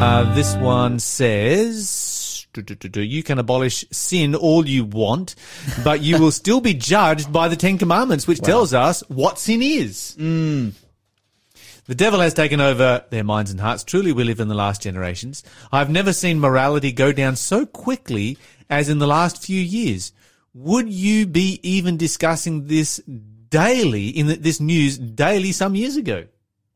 Uh, this one says. "Du- du- du- du, You can abolish sin all you want, but you will still be judged by the Ten Commandments, which tells us what sin is. The devil has taken over their minds and hearts. Truly, we live in the last generations. I've never seen morality go down so quickly as in the last few years. Would you be even discussing this daily in this news daily some years ago?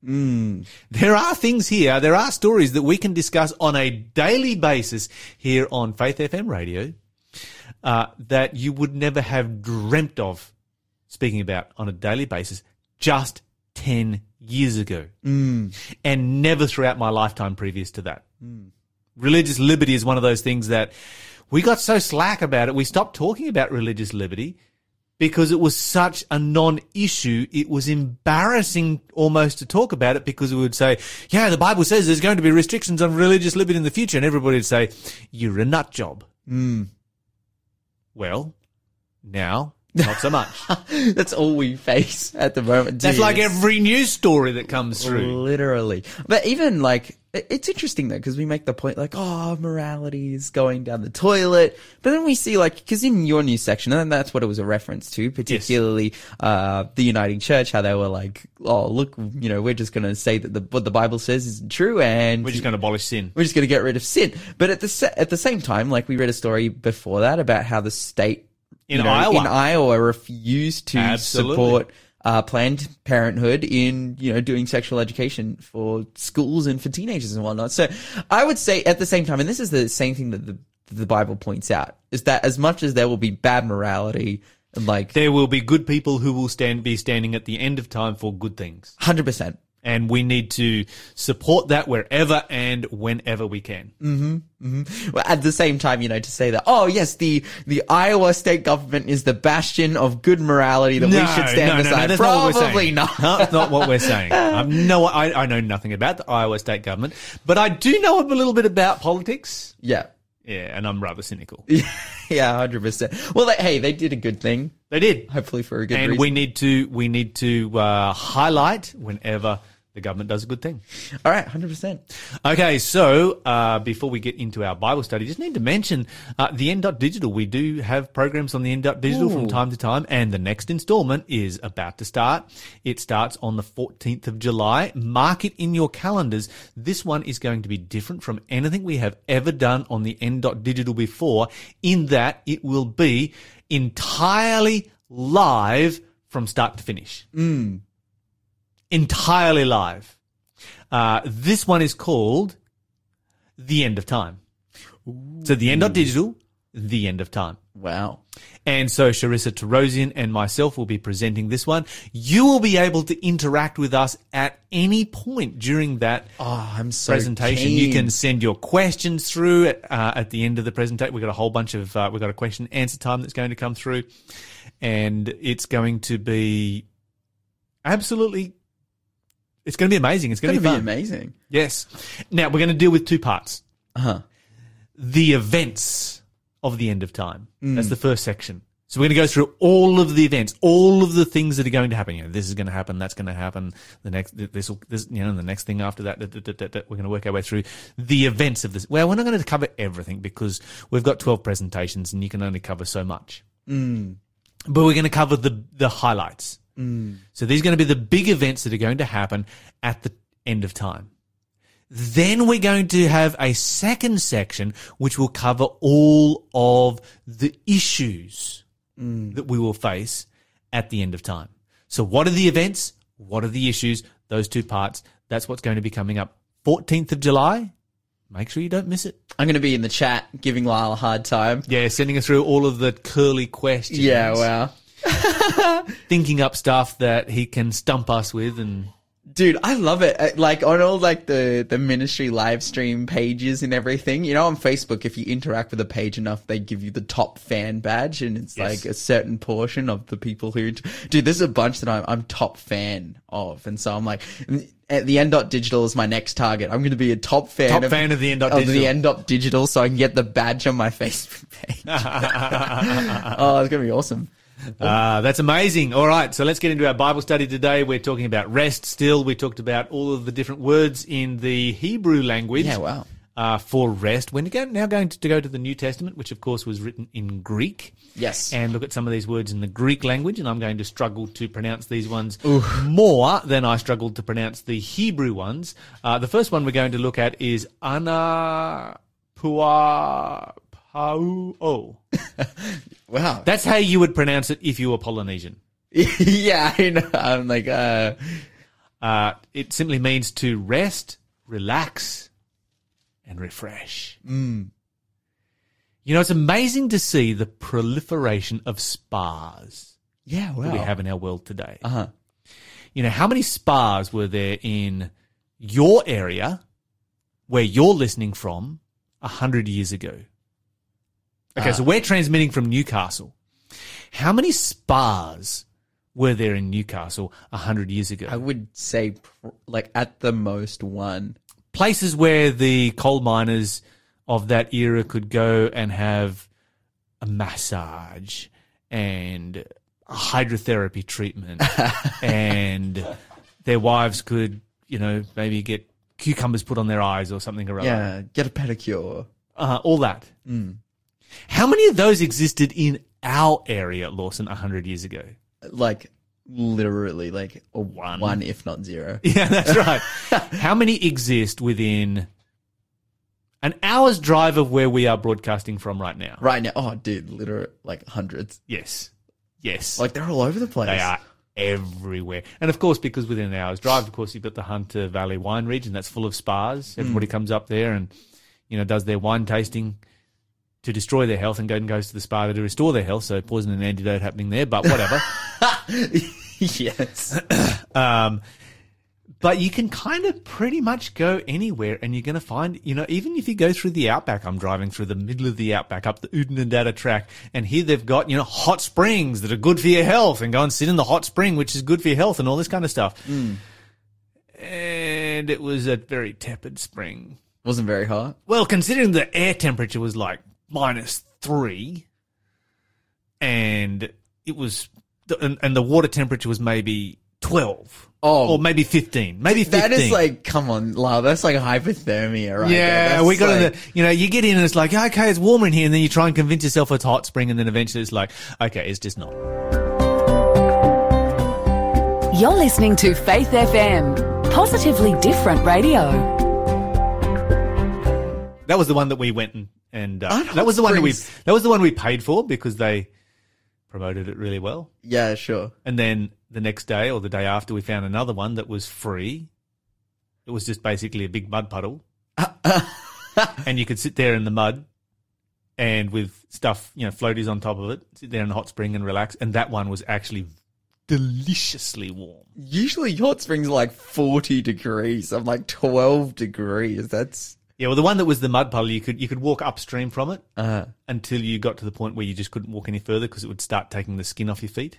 Mm. There are things here, there are stories that we can discuss on a daily basis here on Faith FM radio uh, that you would never have dreamt of speaking about on a daily basis just 10 years ago. Mm. And never throughout my lifetime previous to that. Mm. Religious liberty is one of those things that we got so slack about it. We stopped talking about religious liberty because it was such a non-issue. It was embarrassing almost to talk about it because we would say, yeah, the Bible says there's going to be restrictions on religious liberty in the future. And everybody would say, you're a nut job. Hmm. Well, now, not so much. That's all we face at the moment. That's Dude, like every news story that comes through. Literally. But even like, it's interesting though, because we make the point like, oh, morality is going down the toilet. But then we see like, because in your news section, and that's what it was a reference to, particularly, uh, the Uniting Church, how they were like, oh, look, you know, we're just going to say that the, what the Bible says is true and We're just going to abolish sin. we're just going to get rid of sin. But at the at the same time, like we read a story before that about how the state In you know, Iowa. in Iowa refused to Absolutely. support uh, Planned Parenthood in you know doing sexual education for schools and for teenagers and whatnot. So I would say at the same time, and this is the same thing that the the Bible points out, is that as much as there will be bad morality and like There will be good people who will stand be standing at the end of time for good things. hundred percent. And we need to support that wherever and whenever we can. Well, at the same time, you know, to say that, oh yes, the the Iowa state government is the bastion of good morality that we should stand beside. that's not what we're Probably not. That's not what we're saying. No, I, I know nothing about the Iowa state government, but I do know a little bit about politics. Yeah. Yeah, and I'm rather cynical. Yeah, hundred percent. Well, they, hey, they did a good thing, They did. hopefully for a good And reason. we need to, we need to, uh, highlight whenever the government does a good thing. All right, hundred percent. Okay, so uh, before we get into our Bible study, just need to mention uh, the N.Digital. We do have programs on the N.Digital from Ooh. time to time, and the next installment is about to start. It starts on the 14th of July. Mark it in your calendars. This one is going to be different from anything we have ever done on the N.Digital before, in that it will be entirely live from start to finish. Entirely live. Uh, this one is called The End of Time. So the end of digital, the end of time. Wow. And so Sharissa Tarosian and myself will be presenting this one. You will be able to interact with us at any point during that Oh, I'm so presentation. keen. You can send your questions through at, uh, at the end of the presentation. We've got a whole bunch of, uh, we've got a question and answer time that's going to come through. And it's going to be absolutely, it's going to be amazing. It's going It's to be be amazing. Yes. Now we're going to deal with two parts. Uh huh. The events of the end of time. That's the first section. So we're going to go through all of the events, all of the things that are going to happen. You know, this is going to happen. That's going to happen. The next, this will, this, you know, the next thing after that, that, that, that. we're going to work our way through the events of this. Well, we're not going to cover everything because we've got 12 presentations and you can only cover so much. But we're going to cover the, the highlights. Mm. So these are going to be the big events that are going to happen at the end of time. Then we're going to have a second section which will cover all of the issues mm. that we will face at the end of time. So what are the events? What are the issues? Those two parts. That's what's going to be coming up 14th of July. Make sure you don't miss it. I'm going to be in the chat giving Lyle a hard time. Yeah, sending us through all of the curly questions. Yeah, wow. Thinking up stuff that he can stump us with and Dude, I love it. Uh, Like on all like the the ministry live stream pages and everything. You know, on Facebook, if you interact with a page enough, they give you the top fan badge, and it's Yes. like a certain portion of the people who. Dude, there's a bunch that I'm I'm top fan of, and so I'm like. At the end dot digital is my next target. I'm going to be a top fan, Top of, fan of the end dot of digital. the end dot digital, so I can get the badge on my Facebook page. oh, it's going to be awesome. Uh, that's amazing. All right, so let's get into our Bible study today. We're talking about rest still. We talked about all of the different words in the Hebrew language. Yeah, wow. uh, for rest. We're now going to, go to the New Testament, which of course was written in Greek. Yes. And look at some of these words in the Greek language, and I'm going to struggle to pronounce these ones more than I struggled to pronounce the Hebrew ones. Uh, the first one we're going to look at is ana pua pau. Oh, wow. that's how you would pronounce it if you were Polynesian. yeah, I know. I'm like, uh, Uh, it simply means to rest, relax, and refresh. You know, it's amazing to see the proliferation of spas yeah, wow. that we have in our world today. Uh huh. You know, how many spas were there in your area where you're listening from a hundred years ago? Okay, so we're transmitting from Newcastle. How many spas were there in Newcastle a hundred years ago? I would say, pr- like, at the most one. places where the coal miners of that era could go and have a massage and a hydrotherapy treatment and their wives could, you know, maybe get cucumbers put on their eyes or something or other. Yeah, get a pedicure. Uh, all that. How many of those existed in our area, Lawson, 100 years ago? Like, literally, like, a one. one, if not zero. Yeah, that's right. How many exist within an hour's drive of where we are broadcasting from right now? Right now, oh, dude, literally, like, hundreds. Yes. Yes. Like, they're all over the place. they are everywhere. And of course, because within an hour's drive, of course, you've got the Hunter Valley wine region that's full of spas. Mm. Everybody comes up there and, you know, does their wine tasting to destroy their health and go and goes to the spa to restore their health. So poison and antidote happening there, but whatever. yes. Um, but you can kind of pretty much go anywhere and you're going to find, you know, even if you go through the outback, I'm driving through the middle of the outback up the Oodnadatta track and here they've got, you know, hot springs that are good for your health and go and sit in the hot spring, which is good for your health and all this kind of stuff. And it was a very tepid spring. Wasn't very hot. Well, considering the air temperature was like minus three, and it was, and, and the water temperature was maybe twelve, Oh. or maybe fifteen, maybe fifteen. That is like, come on, Lau, that's like hypothermia, right? yeah, That's we got like, in the, you know, you get in and it's like, okay, it's warmer in here, and then you try and convince yourself it's hot spring, and then eventually it's like, okay, it's just not. You're listening to Faith FM, positively different radio. That was the one that we went and, and uh, that hot was the one that we, springs- that was the one we paid for because they promoted it really well. Yeah, sure. And then the next day or the day after, we found another one that was free. It was just basically a big mud puddle. and you could sit there in the mud and with stuff, you know, floaties on top of it, sit there in the hot spring and relax. And that one was actually deliciously warm. Usually hot springs are like 40 degrees. I'm like 12 degrees. That's, Yeah, well, the one that was the mud puddle, you could you could walk upstream from it uh, until you got to the point where you just couldn't walk any further because it would start taking the skin off your feet.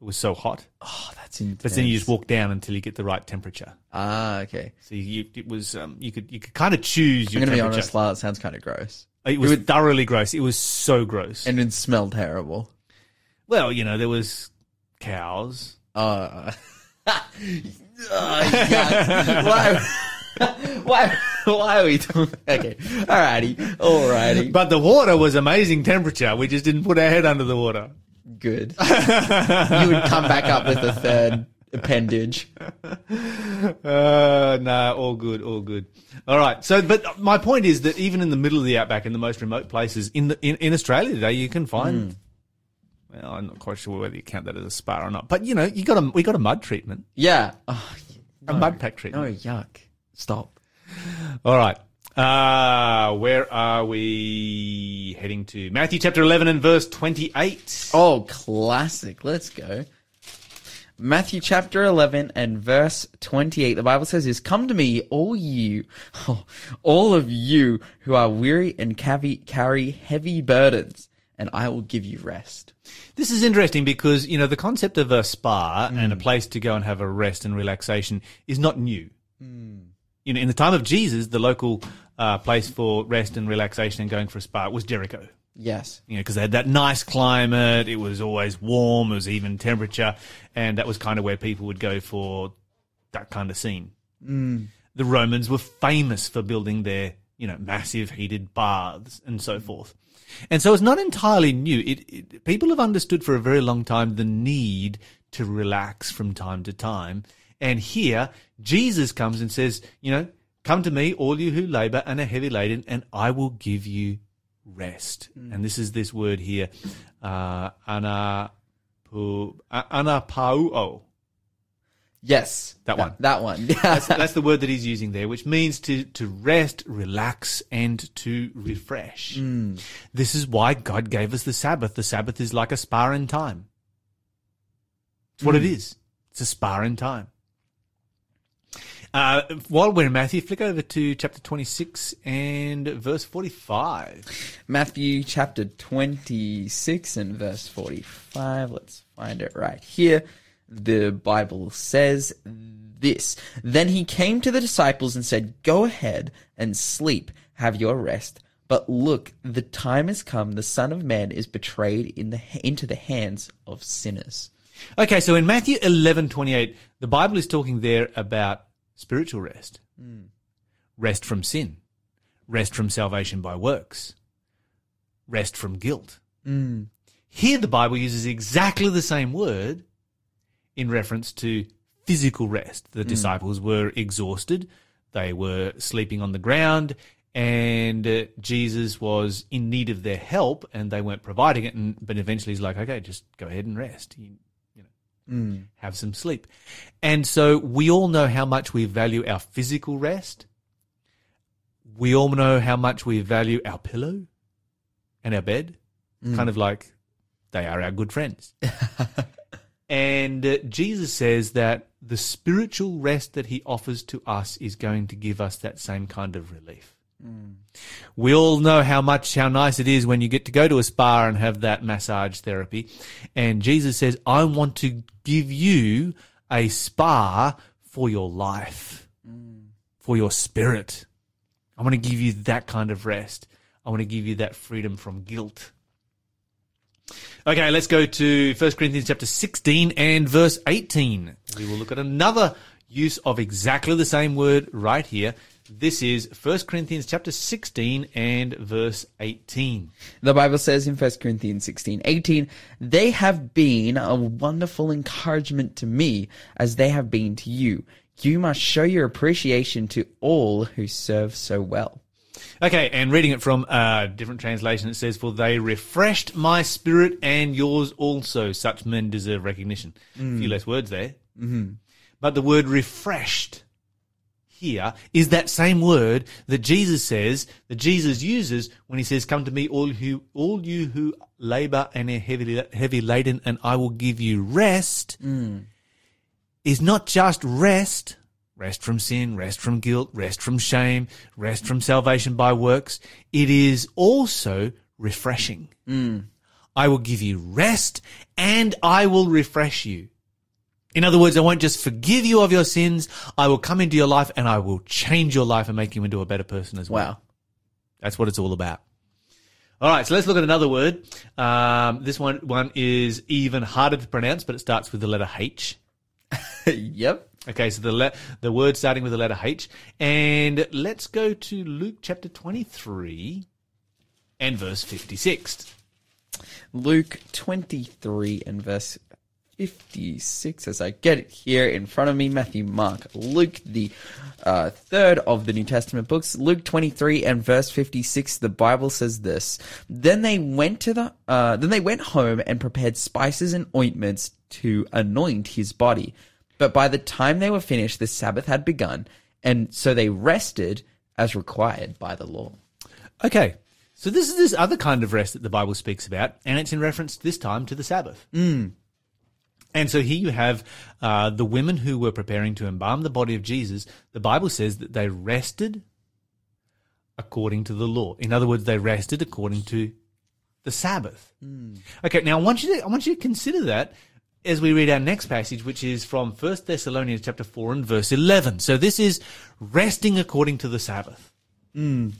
It was so hot. oh, that's intense. But then you just walk down until you get the right temperature. Ah, okay. So you, it was um, you could you could kind of choose your I'm going to be honest, Lau, it sounds kind of gross. It was thoroughly gross. It was so gross. And it smelled terrible. well, you know, there was cows. Uh, uh, why, why, why are we doing, okay. Alrighty. Alrighty. But the water was amazing temperature. We just didn't put our head under the water. Good. you would come back up with a third appendage. Uh, no, all good, all good. All right. So, but my point is that even in the middle of the outback, in the most remote places in the, in, in Australia today, you can find. Well, I'm not quite sure whether you count that as a spa or not, but you know, you got a we got a mud treatment, Yeah. Oh, a mud pack treatment. no, yuck. Stop. All right. Uh, where are we heading to? Matthew chapter 11 and verse 28. Oh, classic. Let's go. Matthew chapter 11 and verse 28. The Bible says is, Come to me, all you, all of you who are weary and carry, carry heavy burdens, and I will give you rest. This is interesting because, you know, the concept of a spa and a place to go and have a rest and relaxation is not new. You know, in the time of Jesus, the local uh, place for rest and relaxation and going for a spa was Jericho. Yes. You know, because they had that nice climate. It was always warm. It was even temperature. And that was kind of where people would go for that kind of scene. The Romans were famous for building their you know, massive heated baths and so forth. And so it's not entirely new. It, it, people have understood for a very long time the need to relax from time to time. And here, Jesus comes and says, you know, come to me, all you who labor and are heavy laden, and I will give you rest. Mm. And this is this word here, uh, ana, pu, anapauo. Yes. That one. That one. That's, that's the word that he's using there, which means to, to rest, relax, and to refresh. Mm. This is why God gave us the Sabbath. The Sabbath is like a spa in time. It's what it mm. is. It's a spa in time. Uh, while we're in Matthew, flick over to chapter 26 and verse 45. Matthew chapter 26 and verse 45. Let's find it right here. The Bible says this. Then he came to the disciples and said, Go ahead and sleep, have your rest. But look, the time has come, the Son of Man is betrayed in the, into the hands of sinners. Okay, so in Matthew 11, 28, the Bible is talking there about spiritual rest. Hmm. Rest from sin. Rest from salvation by works. Rest from guilt. Hmm. Here the Bible uses exactly the same word in reference to physical rest. The hmm. disciples were exhausted. They were sleeping on the ground and uh, Jesus was in need of their help and they weren't providing it. And, but eventually he's like, okay, just go ahead and rest. You, know, have some sleep. And so we all know how much we value our physical rest. We all know how much we value our pillow and our bed. Kind of like they are our good friends. and uh, Jesus says that the spiritual rest that he offers to us is going to give us that same kind of relief. Mm. We all know how much, how nice it is when you get to go to a spa and have that massage therapy. And Jesus says, I want to give you a spa for your life, mm. for your spirit. I want to give you that kind of rest. I want to give you that freedom from guilt. Okay, let's go to 1 Corinthians chapter 16 and verse 18. We will look at another use of exactly the same word right here. This is 1 Corinthians chapter 16 and verse 18. The Bible says in 1 Corinthians 16, 18, they have been a wonderful encouragement to me as they have been to you. You must show your appreciation to all who serve so well. Okay, and reading it from a different translation, it says, For they refreshed my spirit and yours also. Such men deserve recognition. A few less words there. Mm-hmm. But the word refreshed here is that same word that Jesus says, that Jesus uses when he says, Come to me, all who, all you who labor and are heavy, heavy laden, and I will give you rest. Mm. Is not just rest, rest from sin, rest from guilt, rest from shame, rest from salvation by works. It is also refreshing. Mm. I will give you rest and I will refresh you. In other words, I won't just forgive you of your sins. I will come into your life and I will change your life and make you into a better person as well. Wow. That's what it's all about. All right, so let's look at another word. Um, this one one is even harder to pronounce, but it starts with the letter H. yep. Okay, so the le- the word starting with the letter H, and let's go to Luke chapter twenty three, and verse fifty six. Luke 23 and verse 56 as I get it here in front of me. Matthew, Mark, Luke, the uh, third of the New Testament books. Luke 23 and verse 56, the Bible says this. Then they went to the, uh, then they went home and prepared spices and ointments to anoint his body. But by the time they were finished, the Sabbath had begun. And so they rested as required by the law. Okay, so this is this other kind of rest that the Bible speaks about, and it's in reference this time to the Sabbath. Mm. And so here you have uh, the women who were preparing to embalm the body of Jesus. The Bible says that they rested according to the law. In other words, they rested according to the Sabbath. Okay, now I want you to I want you to consider that as we read our next passage, which is from 1 Thessalonians chapter 4 and verse 11. So this is resting according to the Sabbath. And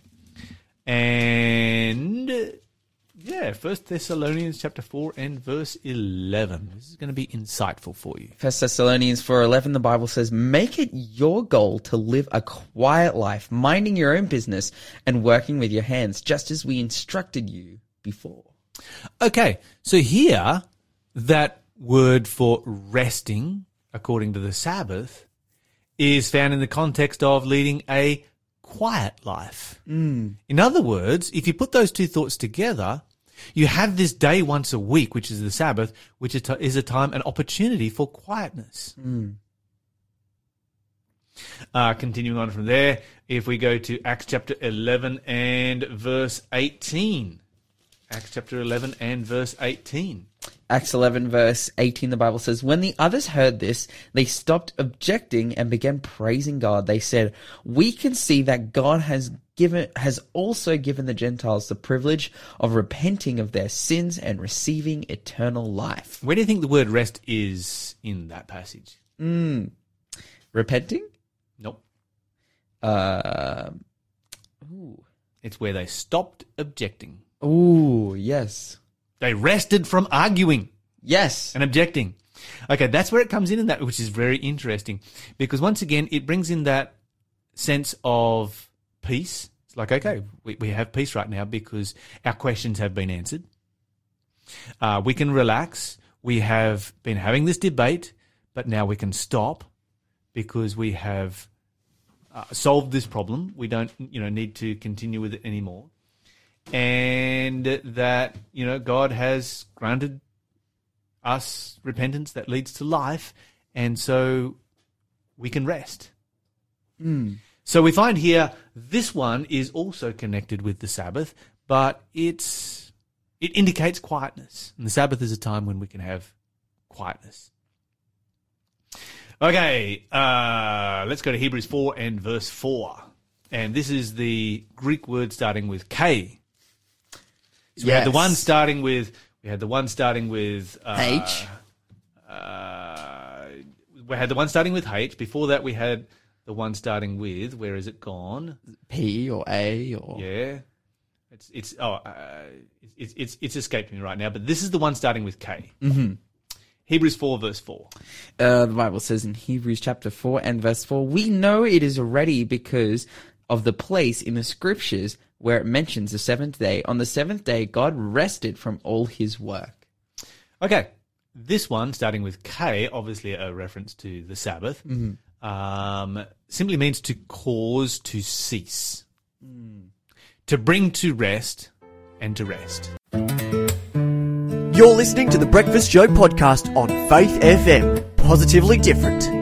Yeah, First Thessalonians chapter four and verse eleven. This is going to be insightful for you. First Thessalonians 4:11 the Bible says, "Make it your goal to live a quiet life, minding your own business and working with your hands, just as we instructed you before." Okay, so here that word for resting, according to the Sabbath, is found in the context of leading a quiet life. Mm. In other words, if you put those two thoughts together, you have this day once a week, which is the Sabbath, which is a time, an opportunity for quietness. Uh, continuing on from there, if we go to Acts chapter 11 and verse 18. Acts chapter 11 and verse 18. Acts 11 verse 18 the Bible says, "When the others heard this, they stopped objecting and began praising God. They said, "We can see that God has given has also given the Gentiles the privilege of repenting of their sins and receiving eternal life." Where do you think the word rest is in that passage? Repenting? Nope. Uh It's where they stopped objecting. Ooh, yes. They rested from arguing Yes. and objecting. Okay, that's where it comes in in that, which is very interesting because once again, it brings in that sense of peace. It's like, okay, we, we have peace right now because our questions have been answered. Uh, we can relax. We have been having this debate, but now we can stop because we have uh, solved this problem. We don't, you know, need to continue with it anymore. And that, you know, God has granted us repentance that leads to life, and so we can rest. So we find here this one is also connected with the Sabbath, but it's it indicates quietness, and the Sabbath is a time when we can have quietness. Okay, uh, let's go to Hebrews four and verse four, and this is the Greek word starting with K. So we had the one starting with we had the one starting with uh, H. uh, we had the one starting with H. Before that, we had the one starting with. Where is it gone? P or A or Yeah, it's it's oh uh, it's it's it's escaped me right now. But this is the one starting with K. Mm-hmm. Hebrews four verse four. Uh, the Bible says in Hebrews chapter 4 and verse 4, we know it is already because of the place in the scriptures where it mentions the seventh day. On the seventh day, God rested from all his work. Okay, this one starting with K, obviously a reference to the Sabbath, um, simply means to cause to cease, to bring to rest, and to rest. You're listening to the Breakfast Show podcast on Faith FM. Positively different.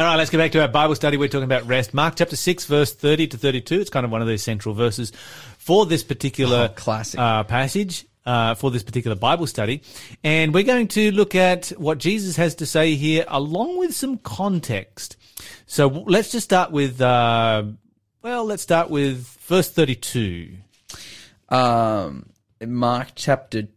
All right, let's get back to our Bible study. We're talking about rest. Mark chapter 6, verse 30 to 32. It's kind of one of those central verses for this particular Oh, classic. Uh, passage, uh, for this particular Bible study. And we're going to look at what Jesus has to say here along with some context. So let's just start with, uh, well, let's start with verse 32. Um, Mark chapter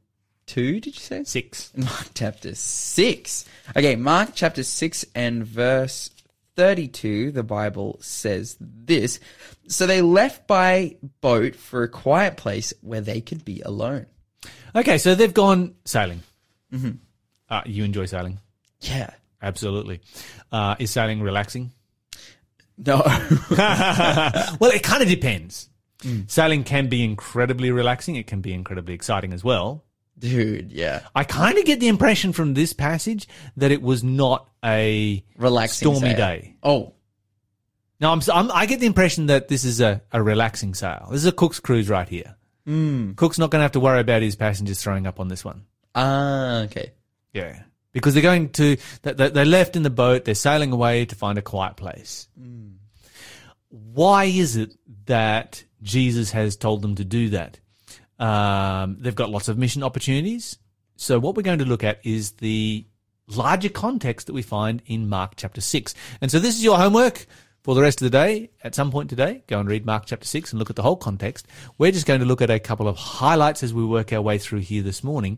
2, did you say? 6. Mark chapter 6. Okay, Mark chapter 6 and verse 32, the Bible says this. So they left by boat for a quiet place where they could be alone. Okay, so they've gone sailing. Mm-hmm. Uh, you enjoy sailing? Yeah. Absolutely. Uh, is sailing relaxing? No. well, it kind of depends. Sailing can be incredibly relaxing. It can be incredibly exciting as well. Dude, yeah. I kind of get the impression from this passage that it was not a Relaxing. stormy sail. day. Oh, No, I'm, I'm, I get the impression that this is a, a relaxing sail. This is a Cook's cruise right here. Mm. Cook's not going to have to worry about his passengers throwing up on this one. ah, okay. Yeah. Because they're going to, they, they they left in the boat, they're sailing away to find a quiet place. Why is it that Jesus has told them to do that? Um, they've got lots of mission opportunities. So what we're going to look at is the larger context that we find in Mark chapter 6. And so this is your homework for the rest of the day. At some point today, go and read Mark chapter 6 and look at the whole context. We're just going to look at a couple of highlights as we work our way through here this morning.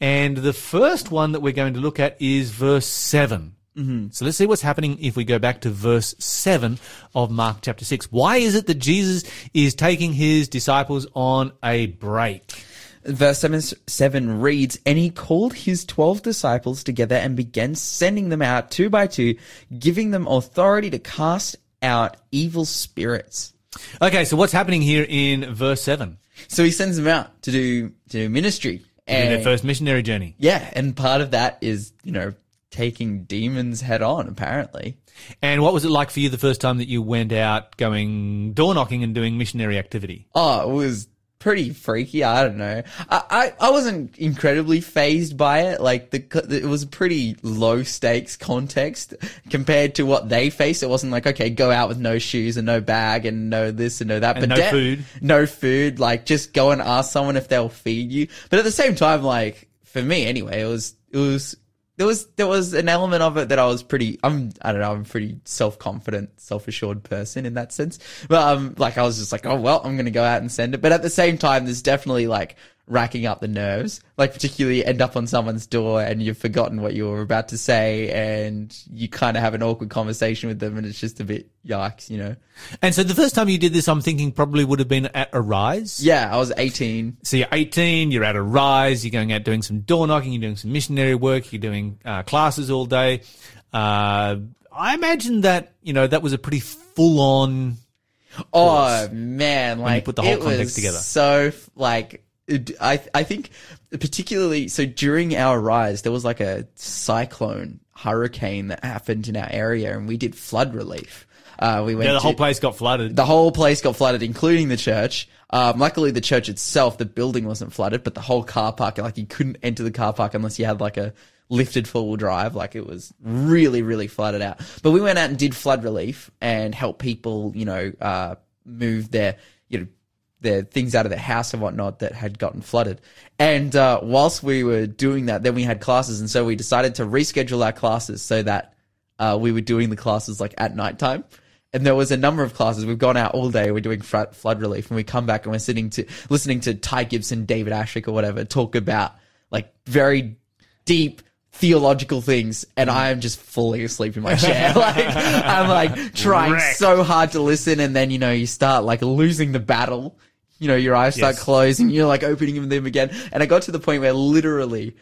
And the first one that we're going to look at is verse 7. Mm-hmm. So let's see what's happening if we go back to verse 7 of Mark chapter 6. Why is it that Jesus is taking his disciples on a break? Verse 7, 7 reads, And he called his twelve disciples together and began sending them out two by two, giving them authority to cast out evil spirits. Okay, so what's happening here in verse 7? So he sends them out to do, to do ministry. And their first missionary journey. yeah, and part of that is, you know, taking demons head on, apparently. And what was it like for you the first time that you went out going door knocking and doing missionary activity? Oh, it was pretty freaky. I don't know. I, I, I wasn't incredibly phased by it. Like the, it was a pretty low stakes context compared to what they face. It wasn't like, okay, go out with no shoes and no bag and no this and no that. And no de- food. No food. Like just go and ask someone if they'll feed you. But at the same time, like for me anyway, it was, it was, there was there was an element of it that I was pretty I'm I don't know I'm a pretty self confident self assured person in that sense. But um like I was just like oh well I'm gonna go out and send it. But at the same time there's definitely like racking up the nerves like particularly end up on someone's door and you've forgotten what you were about to say and you kind of have an awkward conversation with them and it's just a bit yikes you know And so the first time you did this, I'm thinking probably would have been at ARISE. yeah I was 18 So you're 18, you're at ARISE, you're going out doing some door knocking, you're doing some missionary work, you're doing uh, classes all day. Uh, I imagine that, you know, that was a pretty full on. Oh man, like put the whole it context was together. So like, it, I I think particularly so during our rise there was like a cyclone hurricane that happened in our area and we did flood relief. Uh, we went Yeah, the whole to- place got flooded. the whole place got flooded, including the church. Um, luckily, the church itself, the building wasn't flooded, but the whole car park, like you couldn't enter the car park unless you had like a lifted four wheel drive. Like it was really, really flooded out. But we went out and did flood relief and helped people, you know, uh, move their, you know, their things out of their house and whatnot that had gotten flooded. And uh, whilst we were doing that, then we had classes, and so we decided to reschedule our classes so that uh, we were doing the classes like at nighttime. And there was a number of classes. We've gone out all day. We're doing flood relief, and we come back and we're sitting to listening to Ty Gibson, David Asscherick, or whatever talk about like very deep theological things, and I am just falling asleep in my chair. like I'm like trying Wrecked. so hard to listen, and then you know you start like losing the battle. You know your eyes start Yes. closing. You're like opening them again, and I got to the point where literally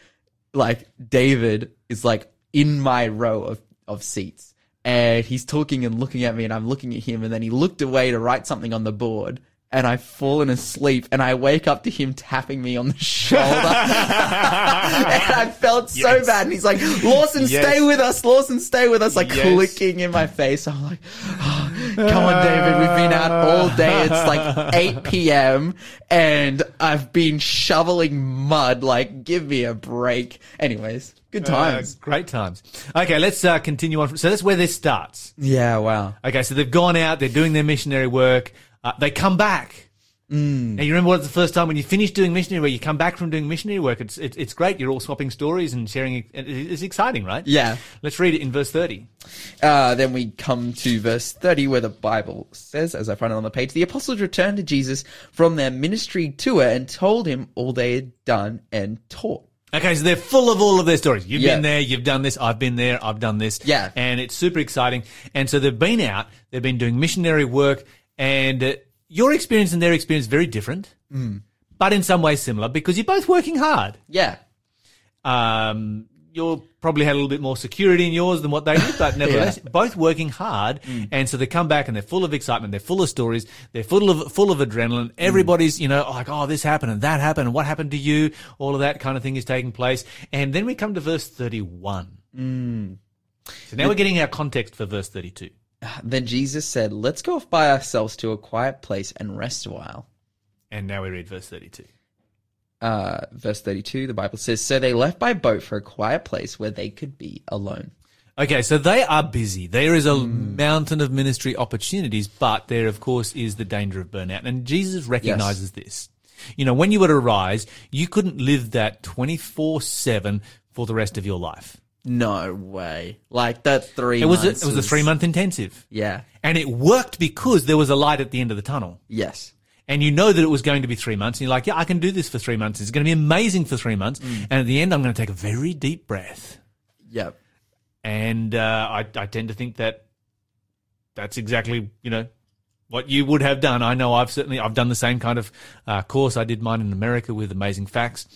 like David is like in my row of, of seats and he's talking and looking at me and I'm looking at him and then he looked away to write something on the board and I've fallen asleep and I wake up to him tapping me on the shoulder and I felt so Yes. bad and he's like Lawson Yes. stay with us Lawson stay with us like Yes. clicking in my face I'm like "Oh, come on David we've been out all day it's like 8 p.m. and I've been shoveling mud like give me a break anyways good times Uh, great times. Okay, let's uh, continue on. So that's where this starts. yeah wow Okay, so they've gone out, they're doing their missionary work, uh, they come back. Mm. Now you remember what the first time when you finish doing missionary work, you come back from doing missionary work. It's it's, it's great. You're all swapping stories and sharing. it- It's exciting, right? Yeah. Let's read it in verse thirty. Uh, then we come to verse 30 where the Bible says, as I find it on the page, the apostles returned to Jesus from their ministry tour and told him all they had done and taught. Okay, so they're full of all of their stories. You've Yeah. been there, you've done this, I've been there, I've done this. Yeah. And it's super exciting. And so they've been out, they've been doing missionary work, and your experience and their experience very different, Mm. but in some ways similar because you're both working hard. Yeah. Um, you probably had a little bit more security in yours than what they did, but nevertheless, both working hard. Mm. And so they come back and they're full of excitement. They're full of stories. They're full of, full of adrenaline. Everybody's, you know, like, oh, this happened and that happened and what happened to you? All of that kind of thing is taking place. And then we come to verse 31. Mm. So now we're getting our context for verse 32. Then Jesus said, Let's go off by ourselves to a quiet place and rest a while. And now we read verse 32. Uh, verse 32, the Bible says, So they left by boat for a quiet place where they could be alone. Okay, so they are busy. There is a Hmm. mountain of ministry opportunities, but there, of course, is the danger of burnout. And Jesus recognizes this. You know, when you were to rise, you couldn't live that 24 7 for the rest of your life. No way. Like that three It was, a, it was a three month intensive. Yeah. And it worked because there was a light at the end of the tunnel. Yes. And you know that it was going to be three months. And you're like, yeah, I can do this for three months. It's going to be amazing for three months. Hmm. And at the end, I'm going to take a very deep breath. Yep. and uh, I, I tend to think that that's exactly you know what you would have done. I know I've certainly I've done the same kind of uh, course. I did mine in America with Amazing Facts,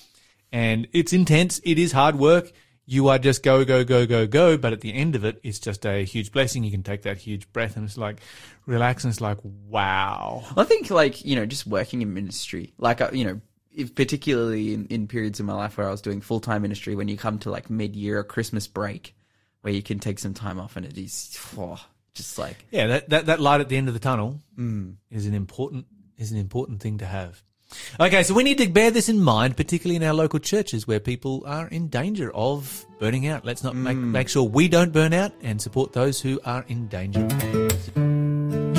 and it's intense. It is hard work. You are just go go go go go, but at the end of it, it's just a huge blessing. You can take that huge breath, and it's like relax, and it's like wow. I think like you know just working in ministry, like uh, you know. If particularly in, in periods of my life where I was doing full time ministry, when you come to like mid year or Christmas break, where you can take some time off, and it is oh, just like Yeah, that, that, that light at the end of the tunnel is an important is an important thing to have. Okay, so we need to bear this in mind, particularly in our local churches where people are in danger of burning out. Let's not make hmm. make sure we don't burn out and support those who are in danger.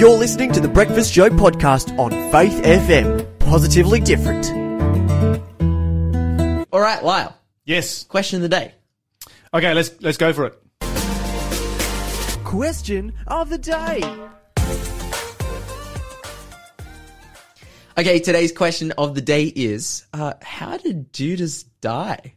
You're listening to the Breakfast Show podcast on Faith FM. Positively different. all right, Lyle. Yes. Question of the day. Okay, let's let's go for it. Question of the day. Okay, today's question of the day is: uh, How did Judas die?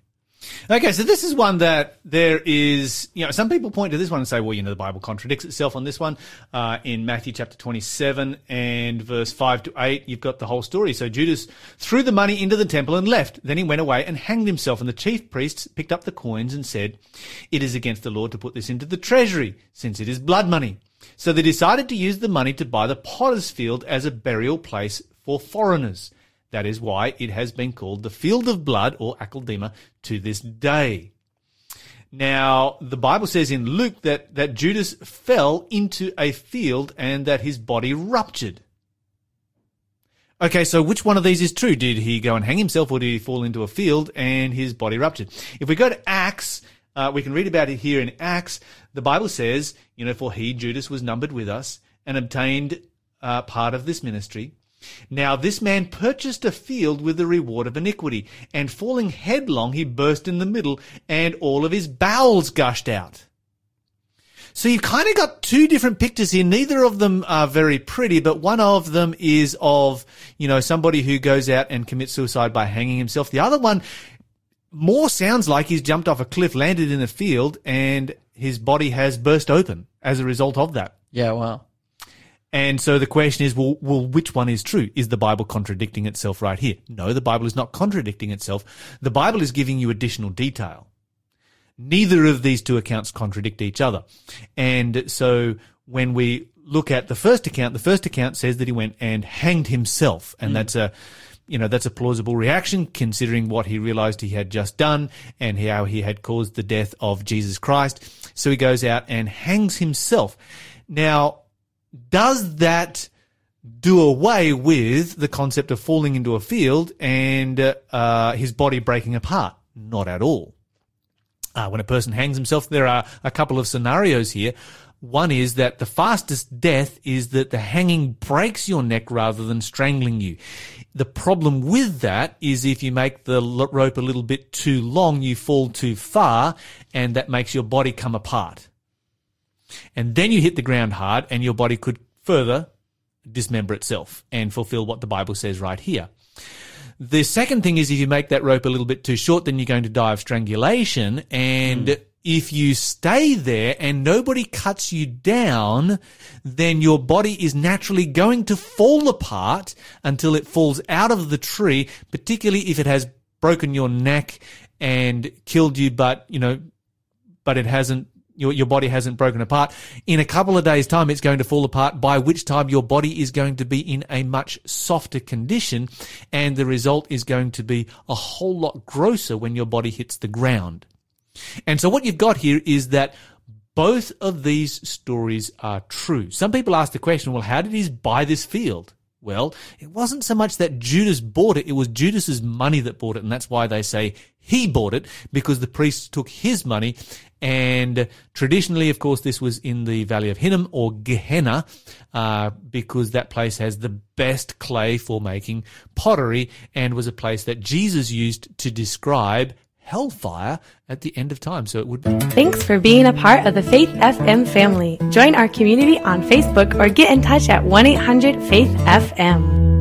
Okay, so this is one that there is, you know, some people point to this one and say, well, you know, the Bible contradicts itself on this one. Uh, in Matthew chapter 27 and verse 5 to 8, you've got the whole story. So Judas threw the money into the temple and left. Then he went away and hanged himself. And the chief priests picked up the coins and said, it is against the law to put this into the treasury, since it is blood money. So they decided to use the money to buy the potter's field as a burial place for foreigners. That is why it has been called the Field of Blood or Akeldama to this day. Now, the Bible says in Luke that, that Judas fell into a field and that his body ruptured. Okay, so which one of these is true? Did he go and hang himself or did he fall into a field and his body ruptured? If we go to Acts, uh, we can read about it here in Acts. The Bible says, you know, for he, Judas, was numbered with us and obtained uh, part of this ministry. Now this man purchased a field with the reward of iniquity, and falling headlong, he burst in the middle, and all of his bowels gushed out. So you've kind of got two different pictures here. Neither of them are very pretty, but one of them is of, you know, somebody who goes out and commits suicide by hanging himself. The other one more sounds like he's jumped off a cliff, landed in a field, and his body has burst open as a result of that. Yeah, wow. And so the question is, well, well, which one is true? Is the Bible contradicting itself right here? No, the Bible is not contradicting itself. The Bible is giving you additional detail. Neither of these two accounts contradict each other. And so when we look at the first account, the first account says that he went and hanged himself. And mm. that's a, you know, that's a plausible reaction considering what he realized he had just done and how he had caused the death of Jesus Christ. So he goes out and hangs himself. Now, does that do away with the concept of falling into a field and uh, his body breaking apart? Not at all. Uh, when a person hangs himself, there are a couple of scenarios here. One is that the fastest death is that the hanging breaks your neck rather than strangling you. The problem with that is if you make the rope a little bit too long, you fall too far and that makes your body come apart. And then you hit the ground hard and your body could further dismember itself and fulfill what the Bible says right here. The second thing is if you make that rope a little bit too short, then you're going to die of strangulation. And hmm. if you stay there and nobody cuts you down, then your body is naturally going to fall apart until it falls out of the tree, particularly if it has broken your neck and killed you, but, you know, but it hasn't your, your body hasn't broken apart. In a couple of days time, it's going to fall apart, by which time your body is going to be in a much softer condition. And the result is going to be a whole lot grosser when your body hits the ground. And so what you've got here is that both of these stories are true. Some people ask the question, well, how did he buy this field? Well, it wasn't so much that Judas bought it, it was Judas's money that bought it, and that's why they say he bought it, because the priests took his money, and traditionally, of course, this was in the Valley of Hinnom or Gehenna, uh, because that place has the best clay for making pottery, and was a place that Jesus used to describe hellfire at the end of time. So it would be. Thanks for being a part of the Faith FM family. Join our community on Facebook or get in touch at 1 800 Faith FM.